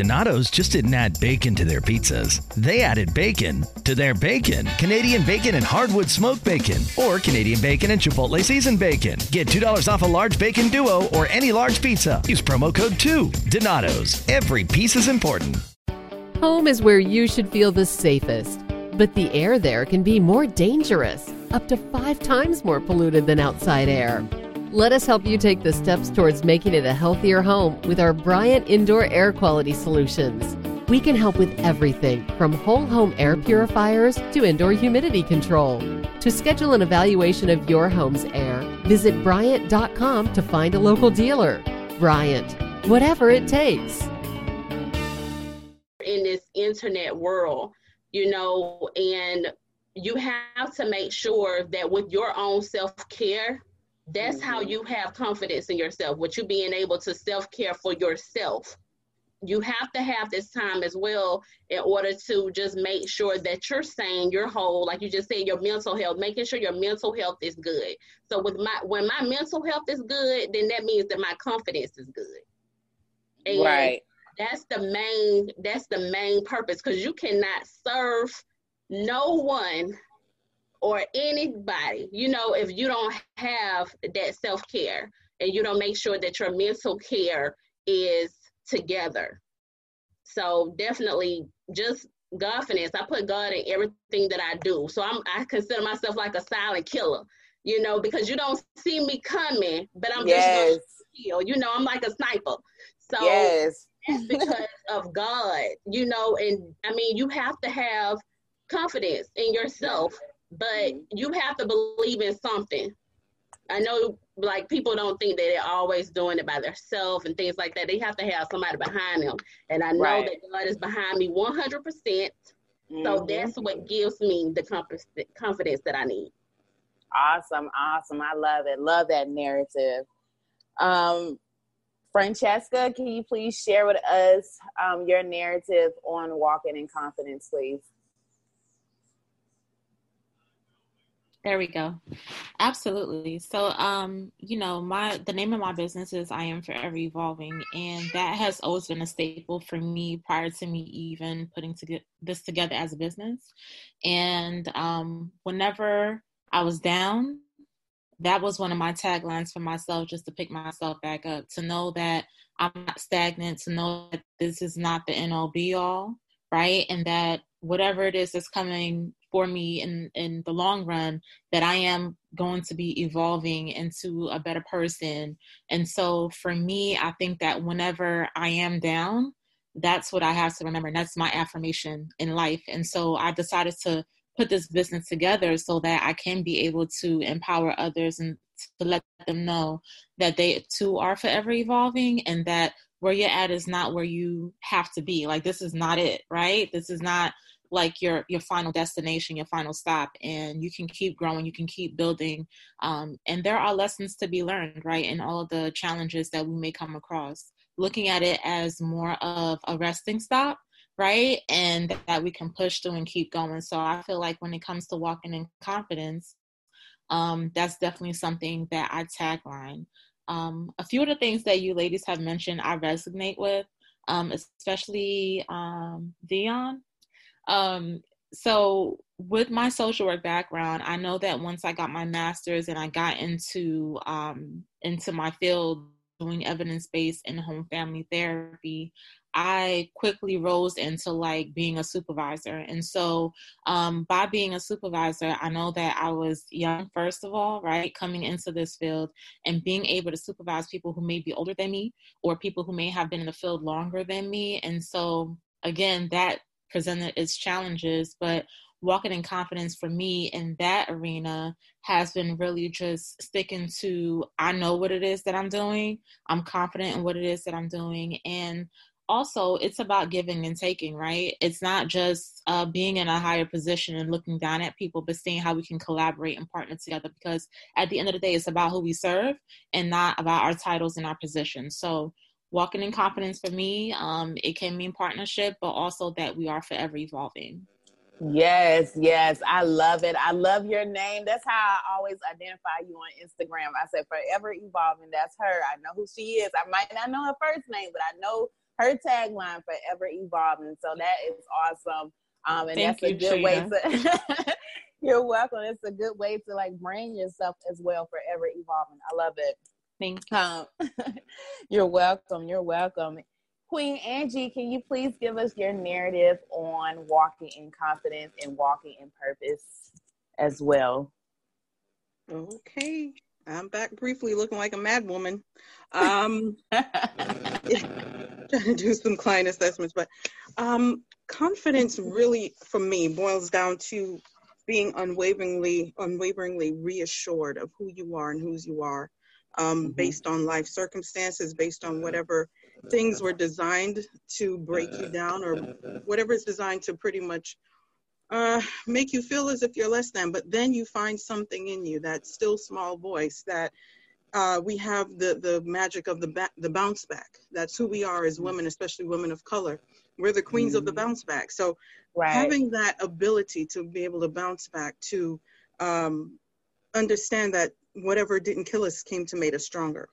Donato's just didn't add bacon to their pizzas. They added bacon to their bacon. Canadian bacon and hardwood smoked bacon, or Canadian bacon and Chipotle seasoned bacon. Get $2 off a large bacon duo or any large pizza. Use promo code 2. Donato's. Every piece is important. Home is where you should feel the safest, but the air there can be more dangerous, up to five times more polluted than outside air. Let us help you take the steps towards making it a healthier home with our Bryant Indoor Air Quality Solutions. We can help with everything from whole home air purifiers to indoor humidity control. To schedule an evaluation of your home's air, visit Bryant.com to find a local dealer. Bryant, whatever it takes. In this internet world, you know, and you have to make sure that with your own self care, that's mm-hmm. how you have confidence in yourself, with you being able to self care for yourself. You have to have this time as well in order to just make sure that you're saying your whole, like you just said, your mental health, making sure your mental health is good. So with my when my mental health is good, then that means that my confidence is good. And right. That's the main that's the main purpose because you cannot serve no one or anybody, you know, if you don't have that self care and you don't make sure that your mental care is together. So definitely just Godfidence. I put God in everything that I do. So I'm I consider myself like a silent killer, you know, because you don't see me coming, but I'm yes. just gonna You know, I'm like a sniper. So yes. that's because of God, you know, and I mean you have to have confidence in yourself but mm-hmm. you have to believe in something. I know like people don't think that they're always doing it by themselves and things like that. They have to have somebody behind them. And I know right. that God is behind me 100%. percent mm hmm So that's what gives me the confidence that I need. Awesome. Awesome. I love it. Love that narrative. Um, Francesca, can you please share with us um, your narrative on walking in confidence, please? There we go. Absolutely. So, um, you know, my the name of my business is I am forever evolving, and that has always been a staple for me prior to me even putting to this together as a business. And um, whenever I was down, that was one of my taglines for myself, just to pick myself back up, to know that I'm not stagnant, to know that this is not the end all be all, right, and that whatever it is that's coming for me in in the long run that I am going to be evolving into a better person. And so for me, I think that whenever I am down, that's what I have to remember. And that's my affirmation in life. And so I decided to put this business together so that I can be able to empower others and to let them know that they too are forever evolving and that where you're at is not where you have to be. Like this is not it, right? This is not like your your final destination your final stop and you can keep growing you can keep building um, and there are lessons to be learned right in all of the challenges that we may come across. Looking at it as more of a resting stop right and that we can push through and keep going. So i feel like when it comes to walking in confidence um, that's definitely something that i tagline. Um, a few of the things that you ladies have mentioned i resonate with um, especially um, Dione um, so with my social work background, I know that once I got my master's and I got into um, into my field doing evidence based and home family therapy, I quickly rose into like being a supervisor. And so, um, by being a supervisor, I know that I was young, first of all, right, coming into this field and being able to supervise people who may be older than me or people who may have been in the field longer than me. And so, again, that presented its challenges, but walking in confidence for me in that arena has been really just sticking to I know what it is that I'm doing. I'm confident in what it is that I'm doing. And also, it's about giving and taking, right? It's not just uh, being in a higher position and looking down at people, but seeing how we can collaborate and partner together. Because at the end of the day, it's about who we serve and not about our titles and our positions. So, walking in confidence for me um, it can mean partnership but also that we are forever evolving yes yes i love it i love your name that's how i always identify you on instagram i said forever evolving that's her i know who she is i might not know her first name but i know her tagline forever evolving. So that is awesome. Um, and Thank that's a good Trina. way to. you're welcome. It's a good way to like brand yourself as well forever evolving. I love it. Thank you. Um, you're welcome. You're welcome. Queen Angie, can you please give us your narrative on walking in confidence and walking in purpose as well? Okay. I'm back briefly looking like a mad woman. Um, trying to do some client assessments, but um, confidence really, for me, boils down to being unwaveringly, unwaveringly reassured of who you are and whose you are, um, mm-hmm. based on life circumstances, based on whatever things were designed to break you down, or whatever is designed to pretty much uh, make you feel as if you're less than, but then you find something in you, that still small voice that uh, we have the, the magic of the, ba- the bounce back. That's who we are as women, especially women of color. We're the queens mm-hmm. of the mm-hmm. bounce back. So right. having that ability to be able to bounce back, to um, understand that whatever didn't kill us came to make us stronger.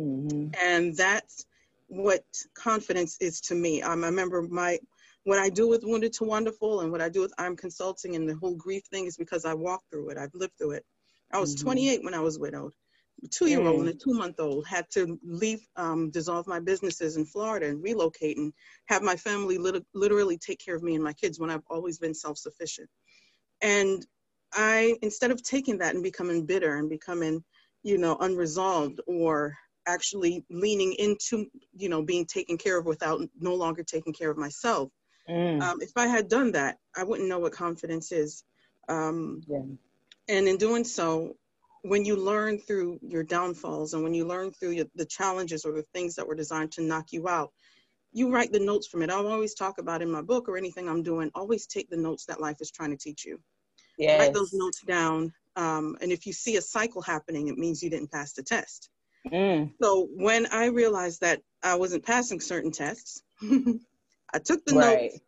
Mm-hmm. And that's what confidence is to me. Um, I remember my what I do with Wounded to Wonderful and what I do with I'm Consulting and the whole grief thing is because I walked through it. I've lived through it. I was mm-hmm. 28 when I was widowed. A two-year-old mm. and a two-month-old had to leave, um, dissolve my businesses in Florida and relocate and have my family lit- literally take care of me and my kids when I've always been self-sufficient. And I, instead of taking that and becoming bitter and becoming, you know, unresolved or actually leaning into, you know, being taken care of without no longer taking care of myself, Mm. Um, if I had done that, I wouldn't know what confidence is. Um, yeah. And in doing so, when you learn through your downfalls and when you learn through your, the challenges or the things that were designed to knock you out, you write the notes from it. I always talk about in my book or anything I'm doing, always take the notes that life is trying to teach you. Yes. Write those notes down. Um, and if you see a cycle happening, it means you didn't pass the test. Mm. So when I realized that I wasn't passing certain tests, I took the right. notes,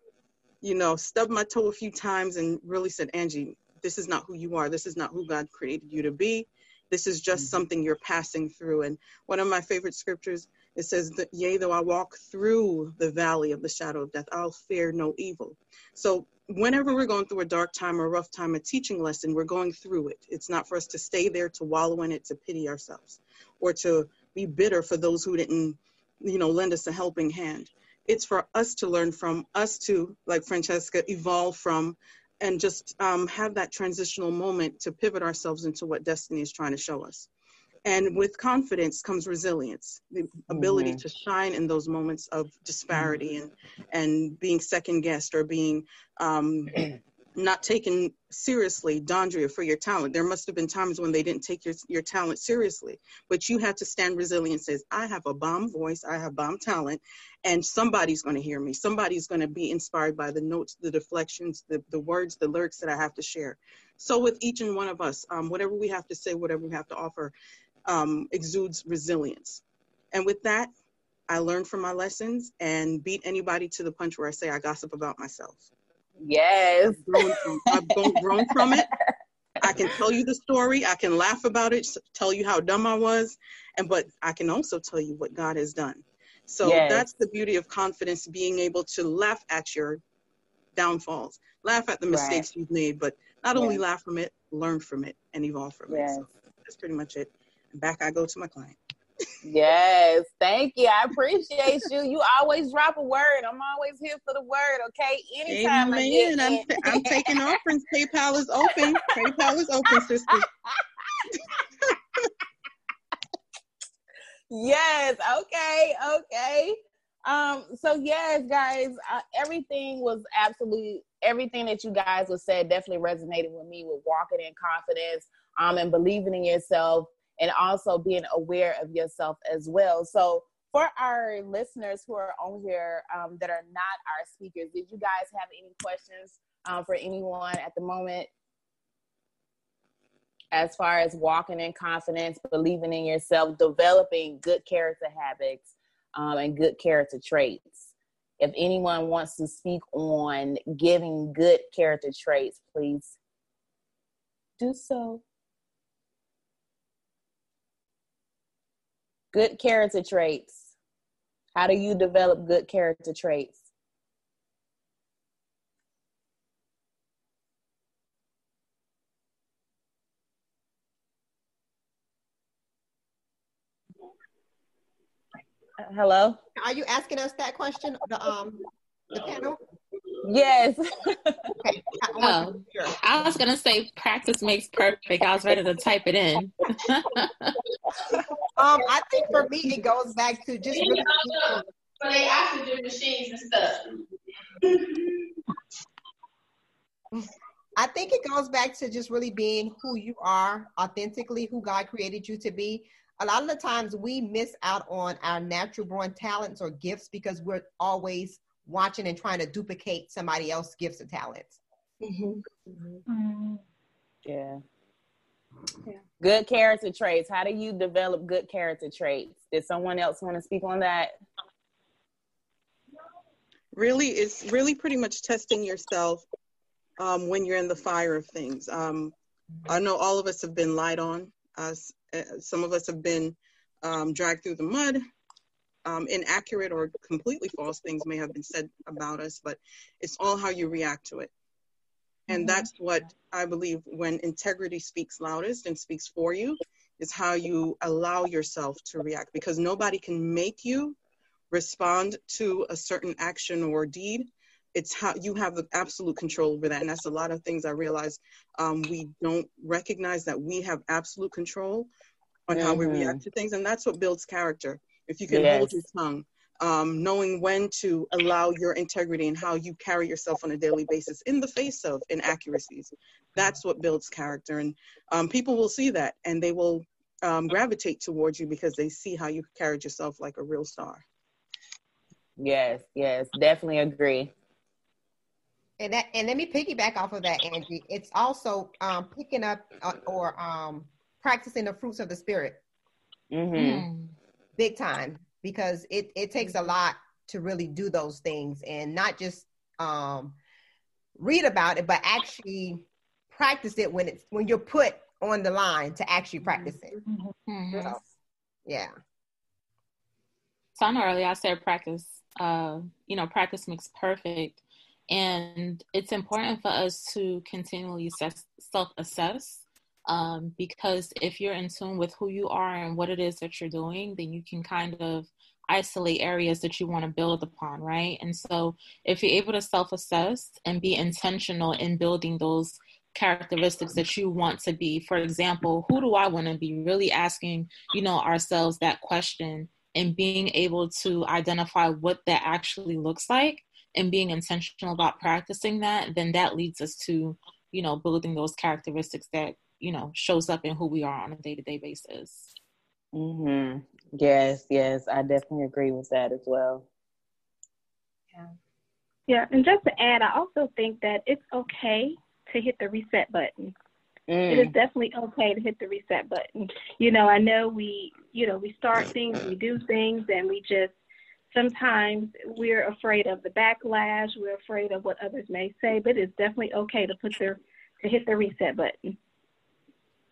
you know, stubbed my toe a few times and really said, Angie, this is not who you are. This is not who God created you to be. This is just mm-hmm. something you're passing through. And one of my favorite scriptures, it says, that, Yea, though I walk through the valley of the shadow of death, I'll fear no evil. So whenever we're going through a dark time or a rough time, a teaching lesson, we're going through it. It's not for us to stay there to wallow in it, to pity ourselves, or to be bitter for those who didn't, you know, lend us a helping hand it's for us to learn from, us to, like Francesca, evolve from, and just um, have that transitional moment to pivot ourselves into what destiny is trying to show us. And with confidence comes resilience, the ability mm-hmm. to shine in those moments of disparity and and being second guessed or being um, not taken seriously, Dondria, for your talent. There must have been times when they didn't take your, your talent seriously, but you had to stand resilient and says, I have a bomb voice, I have bomb talent, and somebody's going to hear me. Somebody's going to be inspired by the notes, the deflections, the, the words, the lyrics that I have to share. So with each and one of us, um, whatever we have to say, whatever we have to offer, um, exudes resilience. And with that, I learned from my lessons and beat anybody to the punch where I say I gossip about myself. Yes. I've grown from, I've grown from it. I can tell you the story. I can laugh about it, tell you how dumb I was, and but I can also tell you what God has done. So yes. that's the beauty of confidence, being able to laugh at your downfalls, laugh at the mistakes right. you've made, but not yes. only laugh from it, learn from it, and evolve from yes. it. So that's pretty much it. Back I go to my client. Yes, thank you. I appreciate you. You always drop a word. I'm always here for the word. Okay, anytime Amen. I am I'm taking offerings. PayPal is open. PayPal is open, sister. yes. Okay. Okay. Um. So yes, guys. Uh, everything was absolutely everything that you guys have said definitely resonated with me with walking in confidence. Um, and believing in yourself and also being aware of yourself as well. So, for our listeners who are on here um, that are not our speakers, did you guys have any questions um, for anyone at the moment? As far as walking in confidence, believing in yourself, developing good character habits um, and good character traits. If anyone wants to speak on giving good character traits, please do so. Good character traits. How do you develop good character traits? Hello? Are you asking us that question? The um the panel? Yes. okay. Oh, I was gonna say practice makes perfect. I was ready to type it in. um, I think for me it goes back to just really so they oxygen machines and stuff. I think it goes back to just really being who you are, authentically who God created you to be. A lot of the times we miss out on our natural born talents or gifts because we're always watching and trying to duplicate somebody else's gifts and talents. Mm-hmm. Mm-hmm. Yeah. yeah. Good character traits. How do you develop good character traits? Did someone else want to speak on that? Really, it's really pretty much testing yourself um, when you're in the fire of things. Um, I know all of us have been lied on. Us, uh, some of us have been um, dragged through the mud um, inaccurate or completely false things may have been said about us, but it's all how you react to it. And mm-hmm. that's what I believe when integrity speaks loudest and speaks for you is how you allow yourself to react because nobody can make you respond to a certain action or deed. It's how you have the absolute control over that. And that's a lot of things I realize um, we don't recognize that we have absolute control on mm-hmm. how we react mm-hmm. to things. And that's what builds character if you can yes. hold your tongue, um, knowing when to allow your integrity and how you carry yourself on a daily basis in the face of inaccuracies. That's what builds character. And um, people will see that and they will um, gravitate towards you because they see how you carried yourself like a real star. Yes, yes, definitely agree. And that, and let me piggyback off of that, Angie. It's also um, picking up uh, or um, practicing the fruits of the spirit. Mm-hmm. Mm big time because it, it takes a lot to really do those things and not just um, read about it, but actually practice it when it's when you're put on the line to actually practice it. Mm-hmm. So, yeah. So I know earlier I said practice. Uh, you know, practice makes perfect, and it's important for us to continually self-assess um, because if you're in tune with who you are and what it is that you're doing, then you can kind of isolate areas that you want to build upon, right? And so if you're able to self assess and be intentional in building those characteristics that you want to be, for example, who do I want to be? Really asking, you know, ourselves that question and being able to identify what that actually looks like and being intentional about practicing that, then that leads us to, you know, building those characteristics that you know shows up in who we are on a day-to-day basis. Mm-hmm. yes yes i definitely agree with that as well. Yeah. Yeah and just to add i also think that it's okay to hit the reset button. Mm. it is definitely okay to hit the reset button. You know i know we you know we start things we do things and we just sometimes we're afraid of the backlash we're afraid of what others may say but it's definitely okay to put their to hit the reset button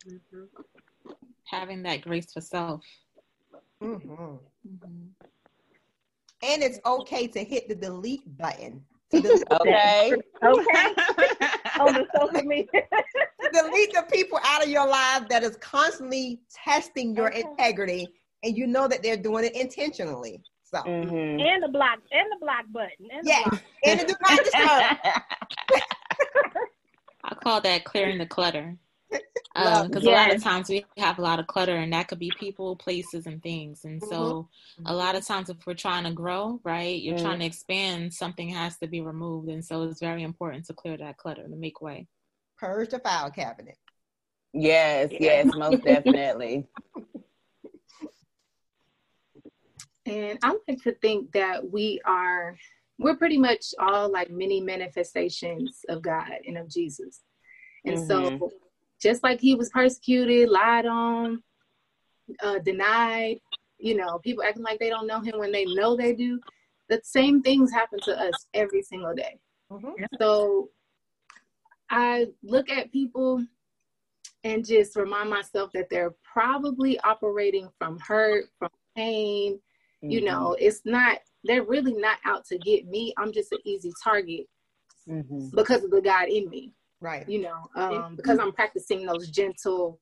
Mm-hmm. Having that grace for self. Mm-hmm. Mm-hmm. And it's okay to hit the delete button. Delete okay. okay. On the social media. delete the people out of your life that is constantly testing your okay. integrity and you know that they're doing it intentionally. So mm-hmm. and the block and the block button. And yeah. and the do not disturb. I call that clearing the clutter because um, yes. a lot of times we have a lot of clutter and that could be people places and things and so mm-hmm. a lot of times if we're trying to grow right you're mm-hmm. trying to expand something has to be removed and so it's very important to clear that clutter to make way purge the file cabinet yes yes most definitely and i like to think that we are we're pretty much all like many manifestations of god and of jesus and mm-hmm. so just like he was persecuted, lied on, uh, denied, you know, people acting like they don't know him when they know they do. The same things happen to us every single day. Mm-hmm. So I look at people and just remind myself that they're probably operating from hurt, from pain, Mm-hmm. You know, it's not, they're really not out to get me. I'm just an easy target mm-hmm. because of the God in me. Right. You know, um, because I'm practicing those gentle,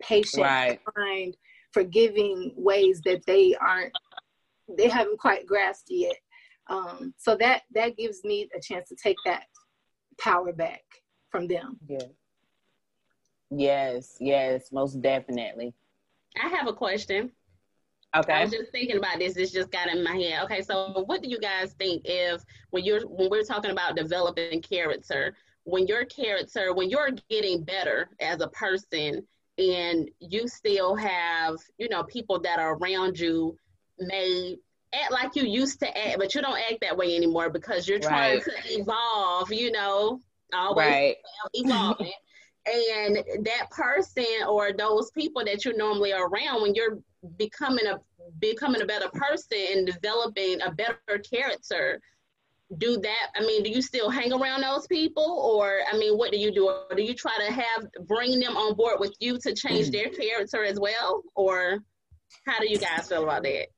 patient, right. kind, forgiving ways that they aren't, they haven't quite grasped yet. Um, so that that gives me a chance to take that power back from them. Yeah. Yes, yes, most definitely. I have a question. Okay. I was just thinking about this. This just got in my head. Okay, so what do you guys think if when you're when we're talking about developing character, when your character, when you're getting better as a person, and you still have you know people that are around you may act like you used to act, but you don't act that way anymore because you're trying right. to evolve. You know, always right. evolving. and that person or those people that you're normally around when you're becoming a becoming a better person and developing a better character do that? I mean do you still hang around those people? Or i mean what do you do? Or do you try to have bring them on board with you to change their character as well? Or how do you guys feel about that?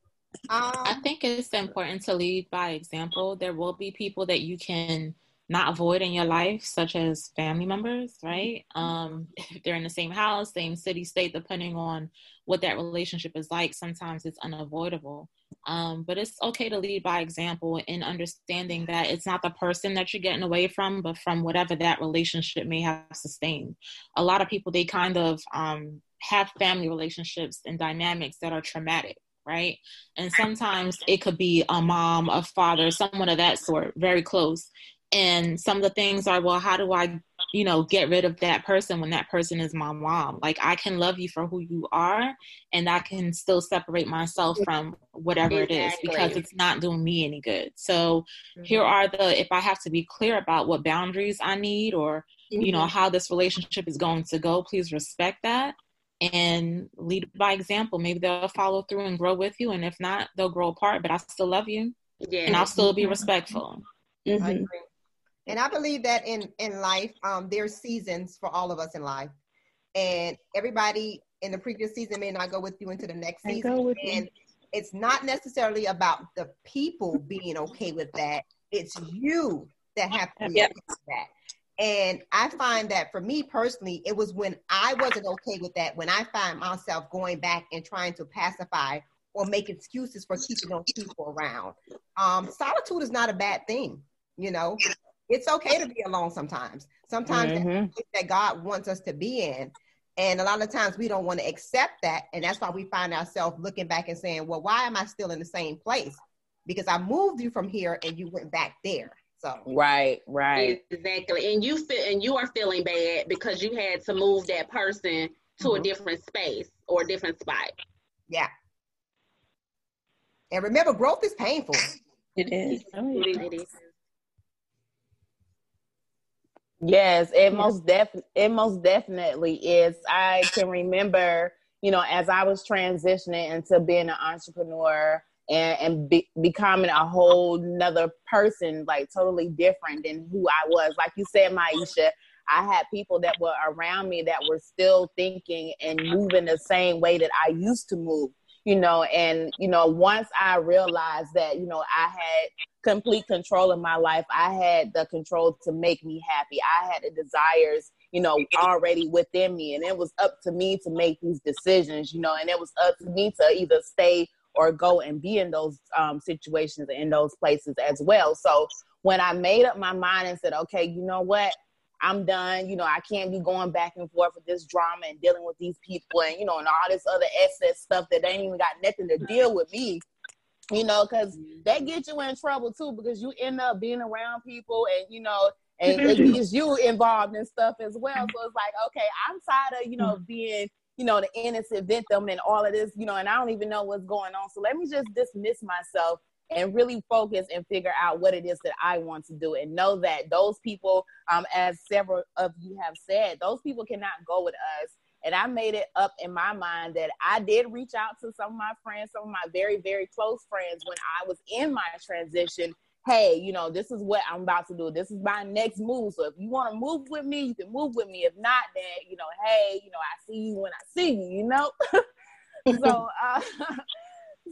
Um, i think it's important to lead by example. There will be people that you can not avoid in your life, such as family members, right? Um, if they're in the same house, same city, state, depending on what that relationship is like, sometimes it's unavoidable. Um, but it's okay to lead by example in understanding that it's not the person that you're getting away from, but from whatever that relationship may have sustained. A lot of people, they kind of um, have family relationships and dynamics that are traumatic right? And sometimes it could be a mom, a father, someone of that sort, very close and some of the things are well how do i you know get rid of that person when that person is my mom like i can love you for who you are and i can still separate myself from whatever exactly. it is because it's not doing me any good so mm-hmm. here are the if i have to be clear about what boundaries i need or mm-hmm. you know mm-hmm. how this relationship is going to go please respect that and lead by example maybe they'll follow through and grow with you and if not they'll grow apart but i still love you yeah. and i'll still be respectful mm-hmm. And I believe that in in life, um, there's seasons for all of us in life, and everybody in the previous season may not go with you into the next season. and you. it's not necessarily about the people being okay with that. It's you that have to be yep. okay with that. And I find that for me personally, it was when I wasn't okay with that, when I find myself going back and trying to pacify or make excuses for keeping those people around. Um, solitude is not a bad thing, you know it's okay to be alone sometimes. Sometimes mm-hmm. that God wants us to be in. And a lot of times we don't want to accept that. And that's why we find ourselves looking back and saying, well, why am I still in the same place? Because I moved you from here and you went back there. So right, right, exactly. And you feel and you are feeling bad because you had to move that person to mm-hmm. a different space or a different spot. Yeah. And remember, growth is painful. It is. It is. Yes, it most def it most definitely is. I can remember, you know, as I was transitioning into being an entrepreneur and, and be, becoming a whole nother person, like totally different than who I was. Like you said, Miesha, I had people that were around me that were still thinking and moving the same way that I used to move you know and you know once i realized that you know i had complete control of my life i had the control to make me happy. I had the desires you know already within me and it was up to me to make these decisions you know and it was up to me to either stay or go and be in those um, situations in those places as well. So when i made up my mind and said okay you know what I'm done. You know, I can't be going back and forth with this drama and dealing with these people and, you know, and all this other excess stuff that ain't even got nothing to deal with me. You know, because mm-hmm. that gets you in trouble too, because you end up being around people and, you know, and it gets you involved in stuff as well. So it's like, okay, I'm tired of, you know, mm-hmm. being, you know, the innocent victim and all of this, you know, and I don't even know what's going on. So let me just dismiss myself and really focus and figure out what it is that I want to do and know that those people, um, as several of you have said, those people cannot go with us. And I made it up in my mind that I did reach out to some of my friends, some of my very, very close friends when I was in my transition. Hey, you know, this is what I'm about to do. This is my next move. So if you want to move with me, you can move with me. If not, then, you know, hey, you know, I see you when I see you, you know? so, uh,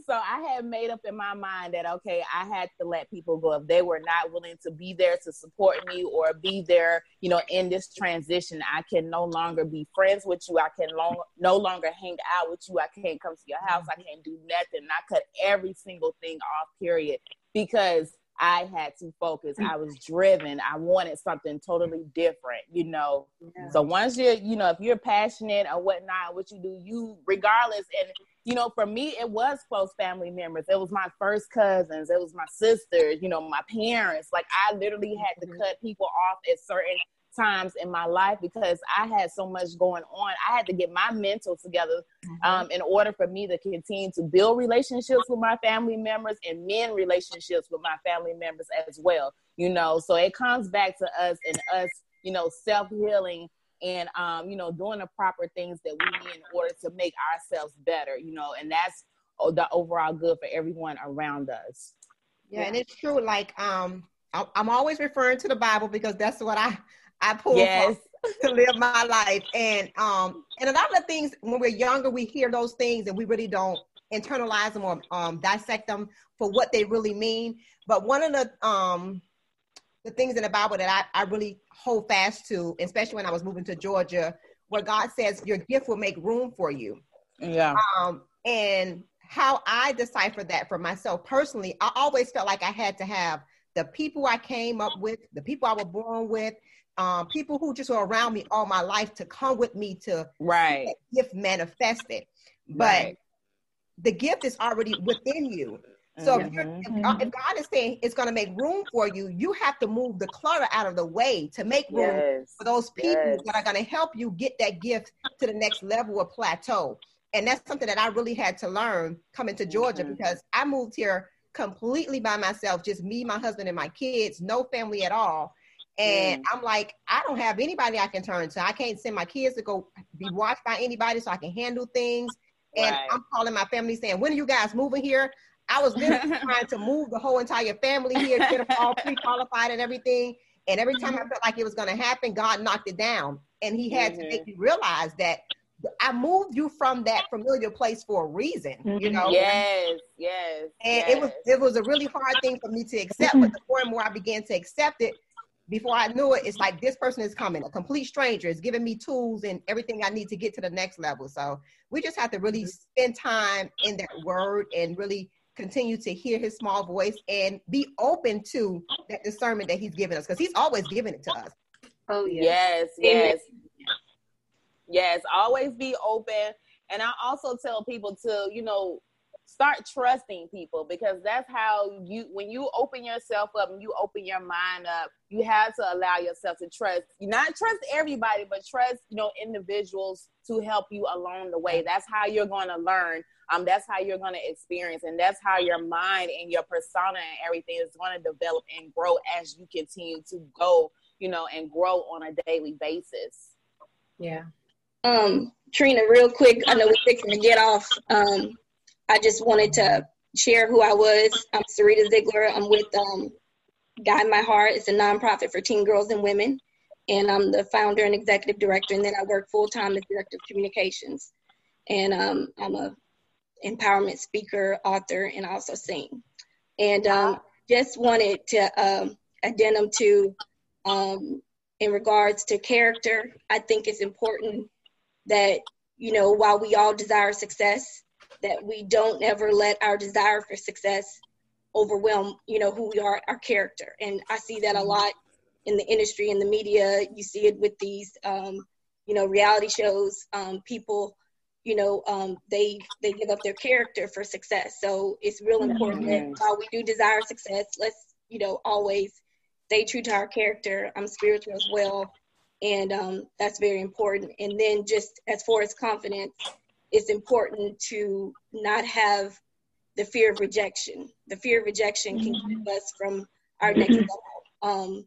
so I had made up in my mind that okay, I had to let people go if they were not willing to be there to support me or be there, you know, in this transition. I can no longer be friends with you. I can long, no longer hang out with you. I can't come to your house. I can't do nothing. I cut every single thing off. Period, because I had to focus. I was driven. I wanted something totally different, you know. Yeah. So once you're, you know, if you're passionate or whatnot, what you do, you regardless. And you know, for me, it was close family members. It was my first cousins. It was my sisters. You know, my parents. Like I literally had to mm-hmm. cut people off at certain times in my life because I had so much going on. I had to get my mental together mm-hmm. um, in order for me to continue to build relationships with my family members and mend relationships with my family members as well. You know, so it comes back to us and us, you know, self healing and um, you know, doing the proper things that we need in order to make ourselves better. You know, and that's the overall good for everyone around us. Yeah, yeah. and it's true. Like um, I'm always referring to the Bible because that's what I I pull yes. to live my life. And um and a lot of the things when we're younger, we hear those things and we really don't internalize them or um, dissect them for what they really mean. But one of the um the things in the Bible that I, I really hold fast to, especially when I was moving to Georgia, where God says your gift will make room for you. Yeah. Um, and how I decipher that for myself personally, I always felt like I had to have the people I came up with, the people I was born with, um, people who just were around me all my life to come with me to right gift manifested. But right. the gift is already within you. So mm-hmm. if, if, uh, if, God is saying it's going to make room for you, you have to move the clutter out of the way to make room yes. for those people yes. that are going to help you get that gift to the next level of plateau. And that's something that I really had to learn coming to Georgia mm-hmm. because I moved here completely by myself, just me, my husband, and my kids, no family at all. And mm. I'm like, I don't have anybody I can turn to. I can't send my kids to go be watched by anybody so I can handle things. And right. I'm calling my family saying, when are you guys moving here? I was literally trying to move the whole entire family here, get them all pre-qualified and everything. And every time I mm-hmm. felt like it was going to happen, God knocked it down. And he had mm-hmm. to make mm-hmm. me realize that I moved you from that familiar place for a reason, you mm-hmm. know. Yes, yes. And yes. it was it was a really hard thing for me to accept, but the more and more I began to accept it, before I knew it, it's like this person is coming, a complete stranger is giving me tools and everything I need to get to the next level. So we just have to really mm-hmm. spend time in that word and really continue to hear his small voice and be open to that discernment that he's given us because he's always giving it to us. Oh yes, yes, yes. Yes, always be open. And I also tell people to, you know, start trusting people because that's how you when you open yourself up and you open your mind up you have to allow yourself to trust not trust everybody but trust you know individuals to help you along the way that's how you're going to learn um that's how you're going to experience and that's how your mind and your persona and everything is going to develop and grow as you continue to go you know and grow on a daily basis yeah um trina real quick i know we're fixing to get off um I just wanted to share who I was. I'm Syreeta Ziegler. I'm with um, Guide My Heart. It's a nonprofit for teen girls and women. And I'm the founder and executive director. And then I work full time as director of communications. And um, I'm a empowerment speaker, author, and also sing. And um, just wanted to um, addendum to, um, in regards to character, I think it's important that, you know, while we all desire success, that we don't ever let our desire for success overwhelm you know who we are our character and i see that a mm-hmm. lot in the industry in the media you see it with these um, you know reality shows um, people you know um, they they give up their character for success so it's real important mm-hmm. that while we do desire success let's you know always stay true to our character i'm spiritual as well and um, that's very important and then just as far as confidence it's important to not have the fear of rejection. The fear of rejection can mm-hmm. keep us from our next level. Um,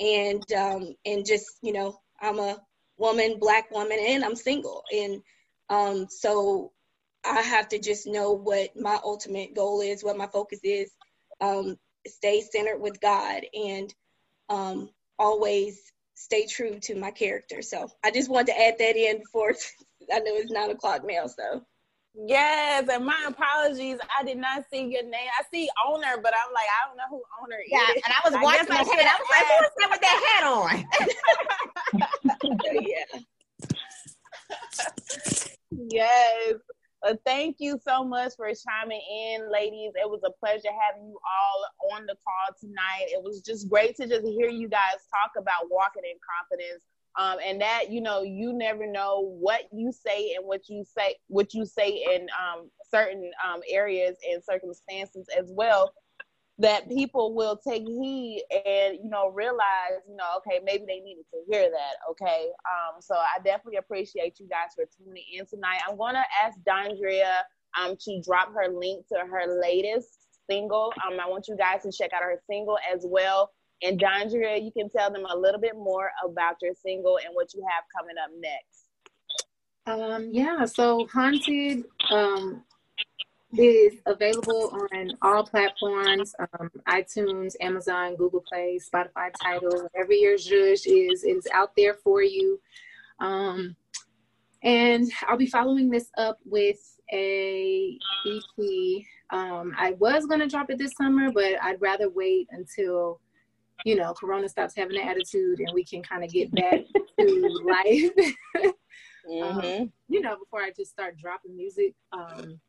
and um, and just you know, I'm a woman, black woman, and I'm single, and um, so I have to just know what my ultimate goal is, what my focus is. Um, stay centered with God, and um, always stay true to my character. So I just wanted to add that in before I know it's nine o'clock now, so. Yes, and my apologies. I did not see your name. I see owner, but I'm like, I don't know who owner is. Yeah, and I was watching that shit. I was like, who's that with that hat on? yeah. Yes. Well, thank you so much for chiming in, ladies. It was a pleasure having you all on the call tonight. It was just great to just hear you guys talk about walking in confidence um, and that you know you never know what you say and what you say what you say in um, certain um, areas and circumstances as well that people will take heed and you know realize you know okay maybe they needed to hear that okay? Um so i definitely appreciate you guys for tuning in tonight. I'm to ask dondria um to drop her link to her latest single. Um i want you guys to check out her single as well. And Dondria, you can tell them a little bit more about your single and what you have coming up next. Um, yeah, so Haunted um, is available on all platforms um, iTunes, Amazon, Google Play, Spotify, Tidal, wherever your zhuzh is, it is out there for you. Um, and I'll be following this up with a EP. Um, I was going to drop it this summer, but I'd rather wait until you know, Corona stops having an attitude and we can kind of get back to life. Um, mm-hmm. um, you know, before I just start dropping music. Um,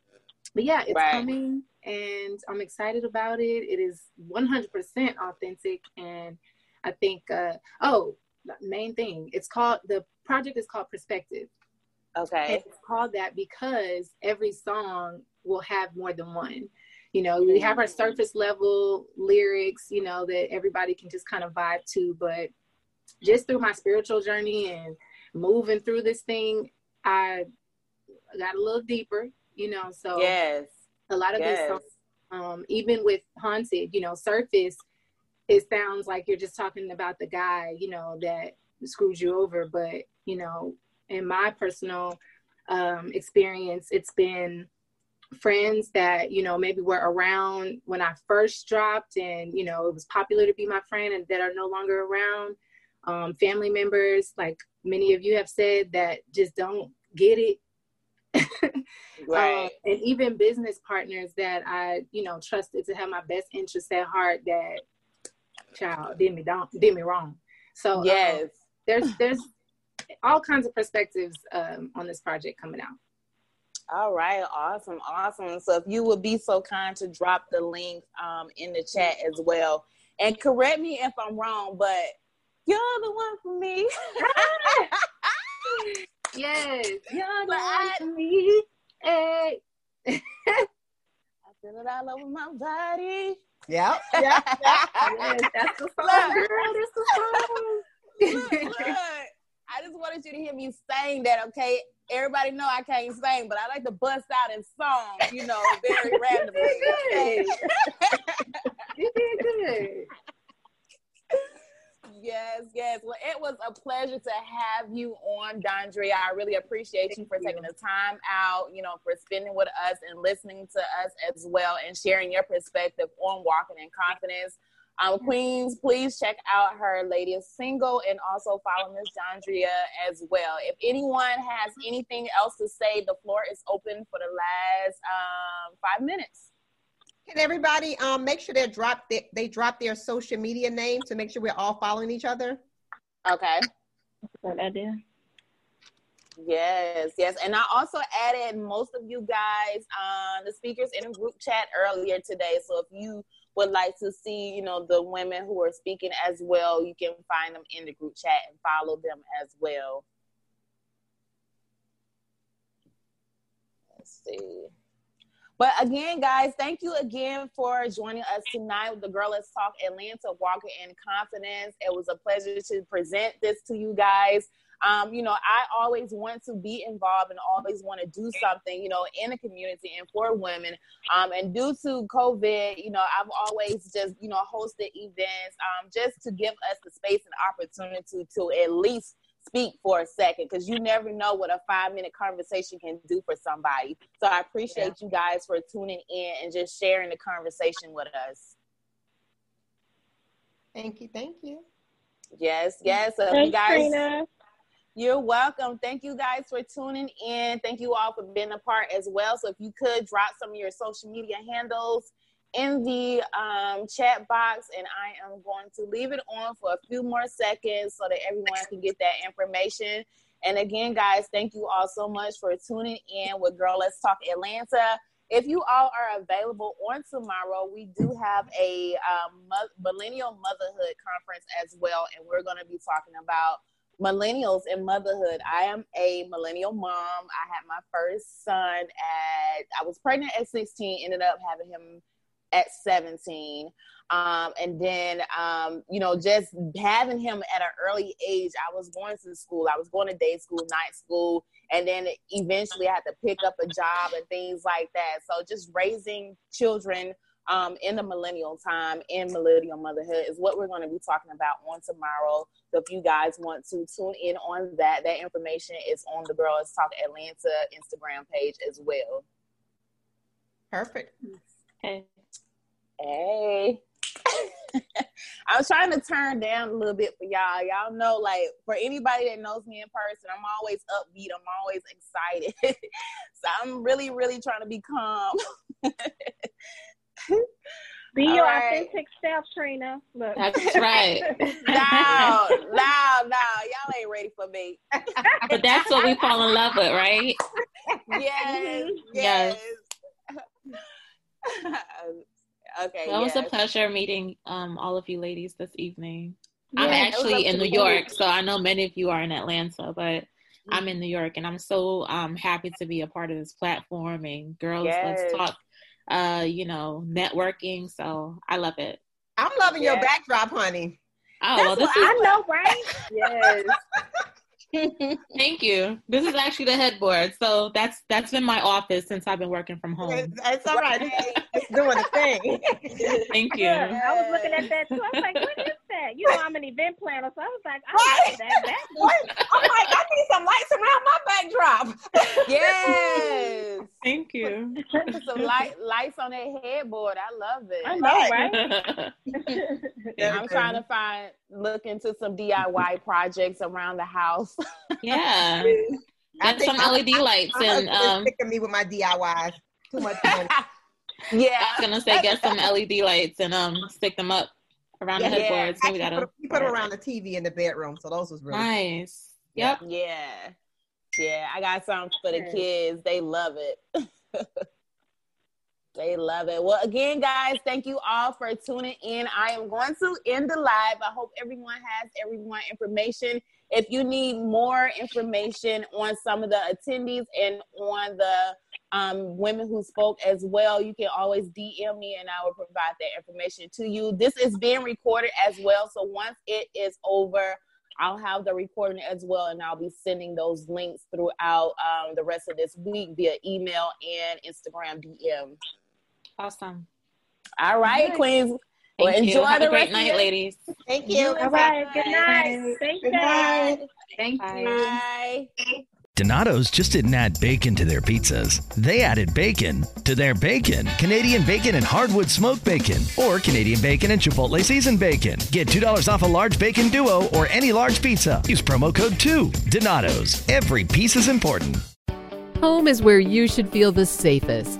but yeah, it's right. coming and I'm excited about it. It is 100% authentic. And I think, uh, oh, main thing, it's called, the project is called Perspective. Okay. And it's called that because every song will have more than one. You know, we have our surface level lyrics, you know, that everybody can just kind of vibe to. But just through my spiritual journey and moving through this thing, I got a little deeper, you know. So yes, a lot of yes. these songs, um, even with haunted, you know, surface, it sounds like you're just talking about the guy, you know, that screwed you over. But you know, in my personal um, experience, it's been friends that you know maybe were around when i first dropped and you know it was popular to be my friend and that are no longer around um, family members like many of you have said that just don't get it right. Um, and even business partners that i you know trusted to have my best interests at heart that child did me down did me wrong. So um, yes. um, there's there's all kinds of perspectives um, on this project coming out. All right, awesome, awesome. So if you would be so kind to drop the link um, in the chat as well, and correct me if I'm wrong, but you're the one for me. yes, you're the me. Hey. I feel it all over my body. Yep. Yep. yep. yes, that's the song, girl. That's the song. look, look. I just wanted you to hear me saying that, okay? everybody know I can't sing, but I like to bust out in song, you know, very randomly. you did good. Yes, yes. Well, it was a pleasure to have you on, Dondria. I really appreciate Thank you for you. taking the time out, you know, for spending with us and listening to us as well and sharing your perspective on walking in confidence. Um, Queens, please check out her latest single and also follow Miss Dondria as well. If anyone has anything else to say, the floor is open for the last um, five minutes. Can everybody um, make sure they drop they, they drop their social media name to make sure we're all following each other? Okay. Good idea. Yes, yes. And I also added most of you guys, uh, the speakers in a group chat earlier today. So if you would like to see, you know, the women who are speaking as well, you can find them in the group chat and follow them as well. Let's see. But again, guys, thank you again for joining us tonight with the Girl Let's Talk Atlanta Walking in Confidence. It was a pleasure to present this to you guys. Um, you know, I always want to be involved and always want to do something, you know, in the community and for women. Um, and due to COVID, you know, I've always just, you know, hosted events um, just to give us the space and opportunity to at least speak for a second because you never know what a five minute conversation can do for somebody. So I appreciate yeah. you guys for tuning in and just sharing the conversation with us. Thank you. Thank you. Yes, yes. So Thanks, you guys. Trina. You're welcome. Thank you guys for tuning in. Thank you all for being a part as well. So if you could drop some of your social media handles in the um, chat box, and I am going to leave it on for a few more seconds so that everyone can get that information. And again, guys, thank you all so much for tuning in with Girl Let's Talk Atlanta. If you all are available on tomorrow, we do have a um, millennial motherhood conference as well, and we're going to be talking about millennials and motherhood. I am a millennial mom. I had my first son at, I was pregnant at 16, ended up having him at 17. Um, and then, um, you know, just having him at an early age, I was going to school, I was going to day school, night school, and then eventually I had to pick up a job and things like that. So just raising children um, in the millennial time in millennial motherhood is what we're going to be talking about on tomorrow. So if you guys want to tune in on that, that information is on the Girls Talk Atlanta Instagram page as well. Perfect. Hey. Hey. I was trying to turn down a little bit for y'all. Y'all know, like, for anybody that knows me in person, I'm always upbeat. I'm always excited. so I'm really, really trying to be calm. Be All your right. authentic self, Trina. Look. That's right. no, no, no. Y'all ain't ready for me. but that's what we fall in love with, right? Yes. Yes. yes. okay. Well, yes. it was a pleasure meeting um, all of you ladies this evening. I'm actually in New York, so I know many of you are in Atlanta, but I'm in New York, and I'm so um, happy to be a part of this platform. And girls, yes. let's talk uh, you know, networking. So I love it. I'm loving your backdrop, honey. Oh, well, this is, I know, right? yes. Thank you. This is actually the headboard. So that's that's been my office since I've been working from home. It's, it's all right. it's doing a thing. Thank you. Yeah, I was looking at that too. I was like, what is that? You know, I'm an event planner, so I was like, I right. that backdrop. I'm like, I need some lights around my backdrop. yes. Thank you. some light lights on that headboard. I love it. I know, right? I'm trying to find look into some DIY projects around the house. Yeah. Get some LED lights I, and um at me with my DIYs. Too much yeah. I was gonna say get some LED lights and um stick them up around yeah, the headboards. Yeah. Maybe that'll you put, around the TV in the bedroom. So those was really nice. Yep. Yeah. Yeah. I got some for the kids. They love it. They love it. Well, again, guys, thank you all for tuning in. I am going to end the live. I hope everyone has everyone information. If you need more information on some of the attendees and on the um, women who spoke as well, you can always DM me and I will provide that information to you. This is being recorded as well. So once it is over, I'll have the recording as well, and I'll be sending those links throughout um, the rest of this week via email and Instagram DM. Awesome. All right. Queens. Well, Thank enjoy you. Have the a great night, you. ladies. Thank you. All right. Good night. Thank you. Thank you. Bye. Donato's just didn't add bacon to their pizzas. They added bacon to their bacon. Canadian bacon and hardwood smoked bacon, or Canadian bacon and Chipotle seasoned bacon. Get $2 off a large bacon duo or any large pizza. Use promo code 2. Donato's. Every piece is important. Home is where you should feel the safest.